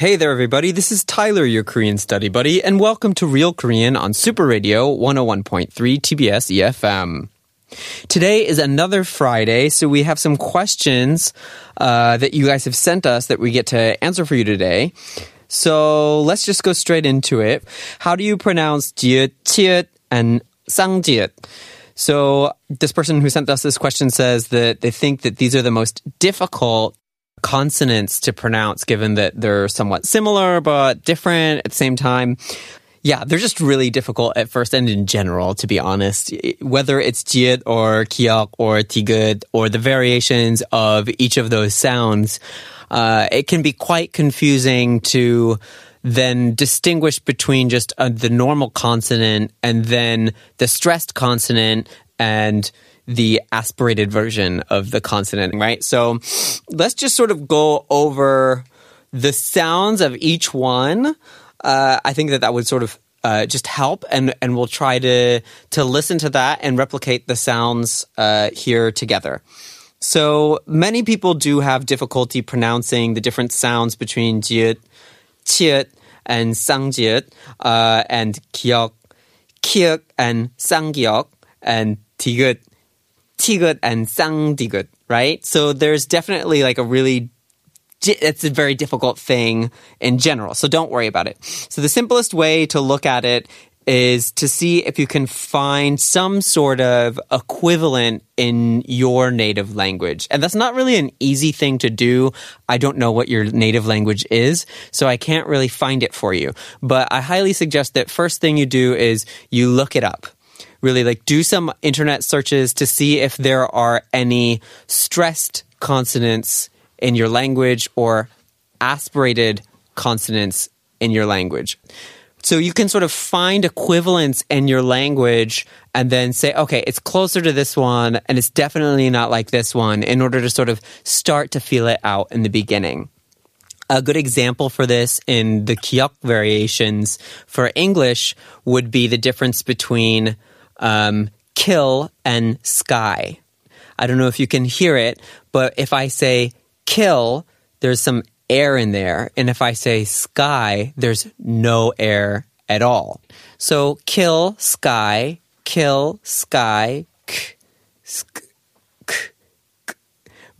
Hey there, everybody. This is Tyler, your Korean study buddy, and welcome to Real Korean on Super Radio 101.3 TBS EFM. Today is another Friday, so we have some questions uh, that you guys have sent us that we get to answer for you today. So let's just go straight into it. How do you pronounce jiet, and sangjiet? So this person who sent us this question says that they think that these are the most difficult consonants to pronounce given that they're somewhat similar but different at the same time. Yeah, they're just really difficult at first and in general, to be honest. Whether it's jiet or kiok or tigud or the variations of each of those sounds, uh, it can be quite confusing to then distinguish between just uh, the normal consonant and then the stressed consonant and the aspirated version of the consonant, right? So let's just sort of go over the sounds of each one. Uh, I think that that would sort of uh, just help, and and we'll try to to listen to that and replicate the sounds uh, here together. So many people do have difficulty pronouncing the different sounds between jiet, chiet, and sangjiet, uh, and kiok, kiok, and sanggyok, and tigut, tigut, and sangdigut, right? So there's definitely like a really it's a very difficult thing in general. So don't worry about it. So the simplest way to look at it is to see if you can find some sort of equivalent in your native language. And that's not really an easy thing to do. I don't know what your native language is, so I can't really find it for you. But I highly suggest that first thing you do is you look it up really like do some internet searches to see if there are any stressed consonants in your language or aspirated consonants in your language. So you can sort of find equivalents in your language and then say, okay, it's closer to this one and it's definitely not like this one in order to sort of start to feel it out in the beginning. A good example for this in the Kiok variations for English would be the difference between um, kill and sky. I don't know if you can hear it, but if I say kill, there's some air in there. And if I say sky, there's no air at all. So kill, sky, kill, sky, k, sk.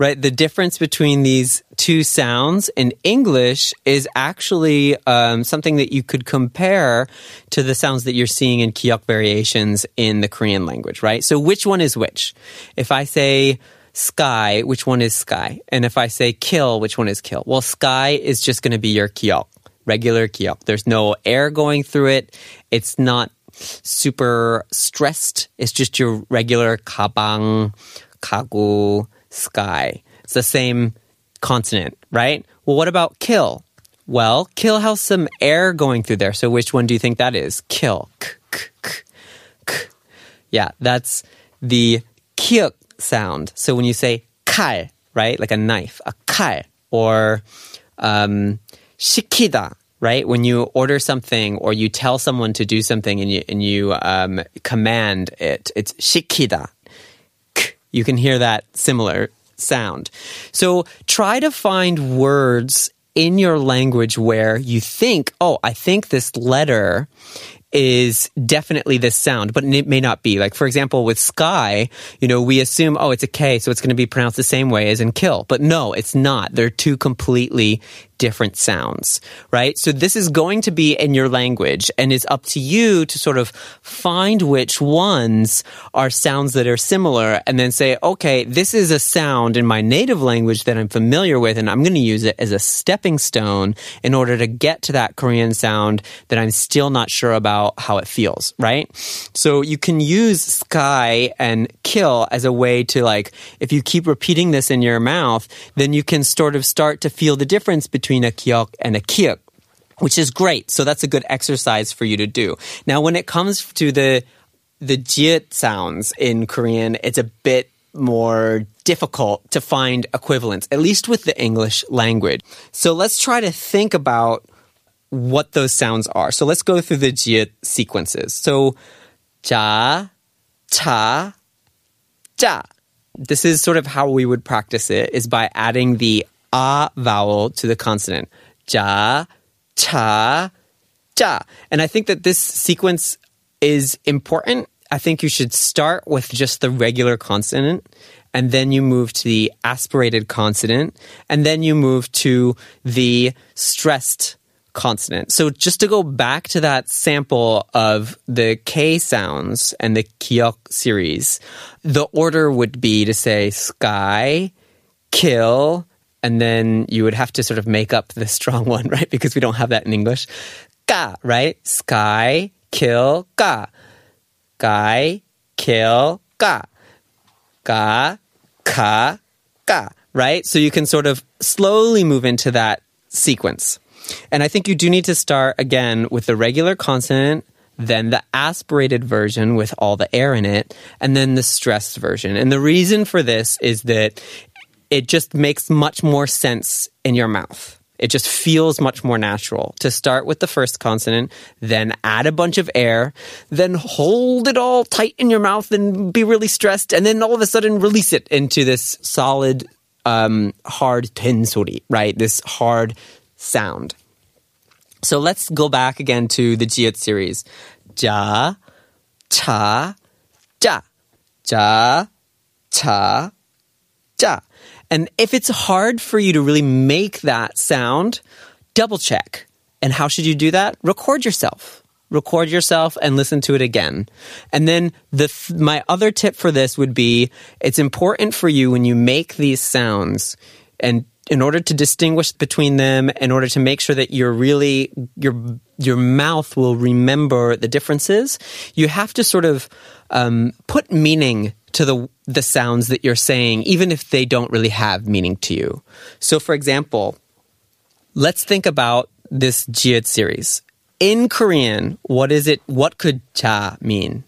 Right? The difference between these two sounds in English is actually um, something that you could compare to the sounds that you're seeing in Kiok variations in the Korean language, right? So which one is which? If I say, sky, which one is sky? And if I say kill, which one is kill? Well, sky is just going to be your kiok, regular kiok. There's no air going through it. It's not super stressed. It's just your regular kabang, kagu, sky. It's the same consonant, right? Well, what about kill? Well, kill has some air going through there. So which one do you think that is? Kill. K, k, k, k. Yeah, that's the kill sound. So when you say kai, right, like a knife, a kai, or um, shikida, right? When you order something or you tell someone to do something and you and you um, command it, it's shikida, you can hear that similar sound. So try to find words in your language where you think, oh, I think this letter is definitely this sound, but it may not be. Like, for example, with sky, you know, we assume, oh, it's a K, so it's going to be pronounced the same way as in kill. But no, it's not. They're two completely different sounds, right? So this is going to be in your language and it's up to you to sort of find which ones are sounds that are similar and then say, okay, this is a sound in my native language that I'm familiar with and I'm going to use it as a stepping stone in order to get to that Korean sound that I'm still not sure about how it feels, right? So you can use sky and kill as a way to like, if you keep repeating this in your mouth, then you can sort of start to feel the difference between between a kiok and a kiek. which is great. So that's a good exercise for you to do. Now, when it comes to the the jiet sounds in Korean, it's a bit more difficult to find equivalents, at least with the English language. So let's try to think about what those sounds are. So let's go through the jiet sequences. So ja, cha, ja. This is sort of how we would practice it is by adding the a vowel to the consonant. Ja, cha, ja. And I think that this sequence is important. I think you should start with just the regular consonant and then you move to the aspirated consonant and then you move to the stressed consonant. So just to go back to that sample of the K sounds and the Kyok series, the order would be to say sky, kill, and then you would have to sort of make up the strong one, right? Because we don't have that in English. Ka, right? Sky, kill, ka. Guy, kill, ka. Ka, ka, ka, right? So you can sort of slowly move into that sequence. And I think you do need to start again with the regular consonant, then the aspirated version with all the air in it, and then the stressed version. And the reason for this is that it just makes much more sense in your mouth. It just feels much more natural to start with the first consonant, then add a bunch of air, then hold it all tight in your mouth and be really stressed, and then all of a sudden release it into this solid, um, hard tensori, right? This hard sound. So let's go back again to the jiet series. Ja, cha, ja, ja, cha, ja. And if it's hard for you to really make that sound, double check. And how should you do that? Record yourself. Record yourself and listen to it again. And then the my other tip for this would be it's important for you when you make these sounds and in order to distinguish between them, in order to make sure that you're really your your mouth will remember the differences, you have to sort of um, put meaning to the the sounds that you're saying, even if they don't really have meaning to you. So, for example, let's think about this jiet series. In Korean, what is it? What could cha mean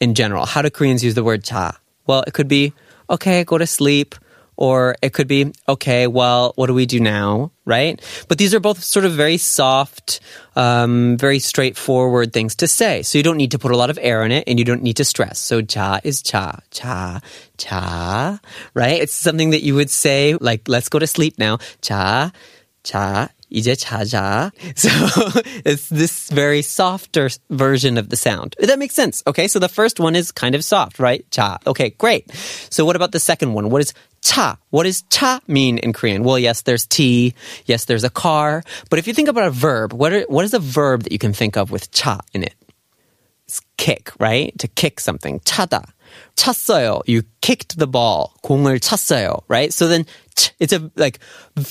in general? How do Koreans use the word cha? Well, it could be okay, go to sleep or it could be, okay, well, what do we do now? Right? But these are both sort of very soft, um, very straightforward things to say. So you don't need to put a lot of air in it and you don't need to stress. So cha is cha, cha, cha, right? It's something that you would say, like, let's go to sleep now. Cha, cha, 이제 자자. So it's this very softer version of the sound. That makes sense. Okay. So the first one is kind of soft, right? 자. Okay. Great. So what about the second one? What is cha? What does cha mean in Korean? Well, yes, there's tea. Yes, there's a car. But if you think about a verb, what, are, what is a verb that you can think of with cha in it? It's kick, right? To kick something. 차다. 찼어요. You kicked the ball. 공을 찼어요, right? So then it's a like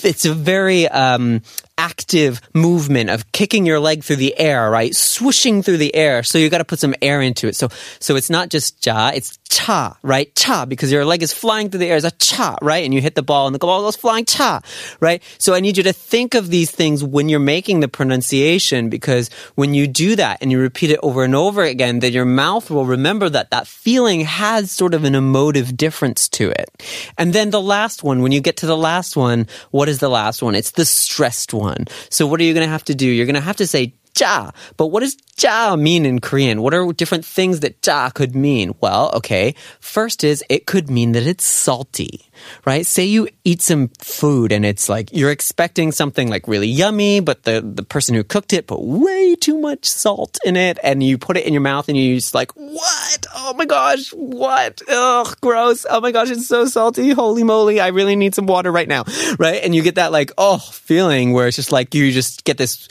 it's a very um, active movement of kicking your leg through the air, right? Swooshing through the air. So you got to put some air into it. So so it's not just ja, it's cha, right? Cha because your leg is flying through the air. It's a cha, right? And you hit the ball and the ball goes flying cha, right? So I need you to think of these things when you're making the pronunciation because when you do that and you repeat it over and over again, then your mouth will remember that that feeling has sort of an emotive difference to it. And then the last one, when you get to the last one, what is the last one? It's the stressed one. So what are you going to have to do? You're going to have to say ja. But what does ja mean in Korean? What are different things that ja could mean? Well, okay. First is it could mean that it's salty, right? Say you eat some food and it's like you're expecting something like really yummy, but the, the person who cooked it put way too much salt in it and you put it in your mouth and you're just like, what? Oh my gosh, what? Ugh, gross. Oh my gosh, it's so salty. Holy moly. I really need some water right now, right? And you get that like, oh, feeling where it's just like you just get this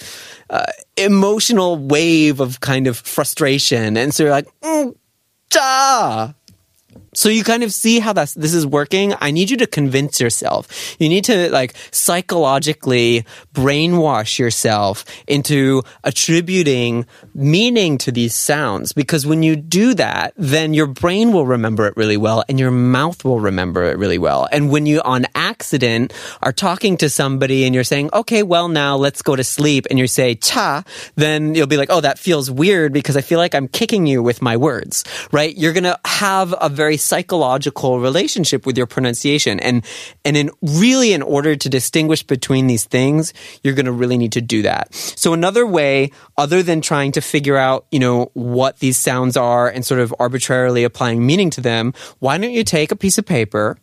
uh, emotional wave of kind of frustration. And so you're like, mm. So you kind of see how that's, this is working. I need you to convince yourself. You need to like psychologically brainwash yourself into attributing meaning to these sounds. Because when you do that, then your brain will remember it really well and your mouth will remember it really well. And when you on accident are talking to somebody and you're saying, okay, well now let's go to sleep and you say cha, then you'll be like, oh, that feels weird because I feel like I'm kicking you with my words, right? You're going to have a very psychological relationship with your pronunciation. And, and in really in order to distinguish between these things, you're going to really need to do that. So another way, other than trying to figure out, you know, what these sounds are and sort of arbitrarily applying meaning to them, why don't you take a piece of paper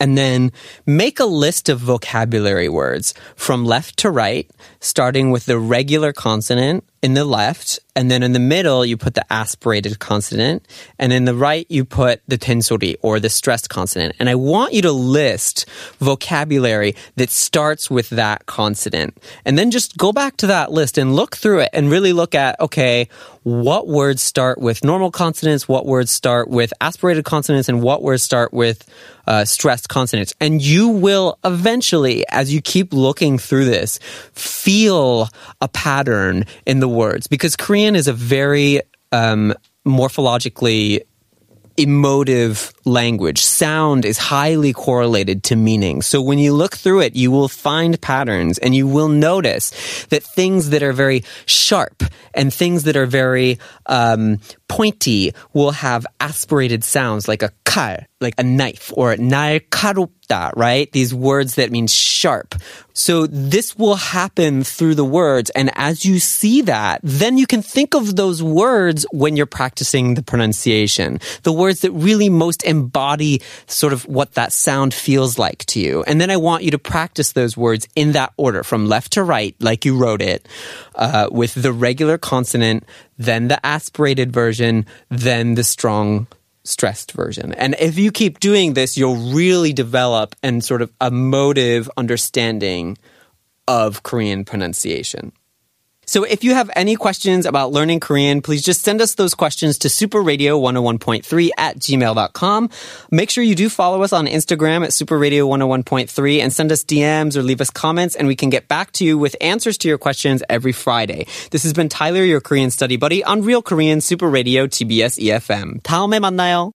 and then make a list of vocabulary words from left to right, starting with the regular consonant in the left, and then in the middle you put the aspirated consonant, and in the right you put the tensori or the stressed consonant. And I want you to list vocabulary that starts with that consonant. And then just go back to that list and look through it and really look at, okay, what words start with normal consonants, what words start with aspirated consonants, and what words start with uh, stressed consonants. And you will eventually, as you keep looking through this, feel a pattern in the words because Korean is a very um, morphologically emotive language. Sound is highly correlated to meaning. So when you look through it, you will find patterns and you will notice that things that are very sharp and things that are very um, pointy will have aspirated sounds like a like a knife or narkarupta, right? These words that mean sharp. So this will happen through the words. And as you see that, then you can think of those words when you're practicing the pronunciation. The words that really most embody sort of what that sound feels like to you. And then I want you to practice those words in that order from left to right, like you wrote it, uh, with the regular consonant, then the aspirated version, then the strong stressed version. And if you keep doing this, you'll really develop and sort of a motive understanding of Korean pronunciation. So if you have any questions about learning Korean, please just send us those questions to superradio101.3 at gmail.com. Make sure you do follow us on Instagram at superradio101.3 and send us DMs or leave us comments and we can get back to you with answers to your questions every Friday. This has been Tyler, your Korean study buddy on Real Korean Super Radio TBS EFM. 다음에 만나요.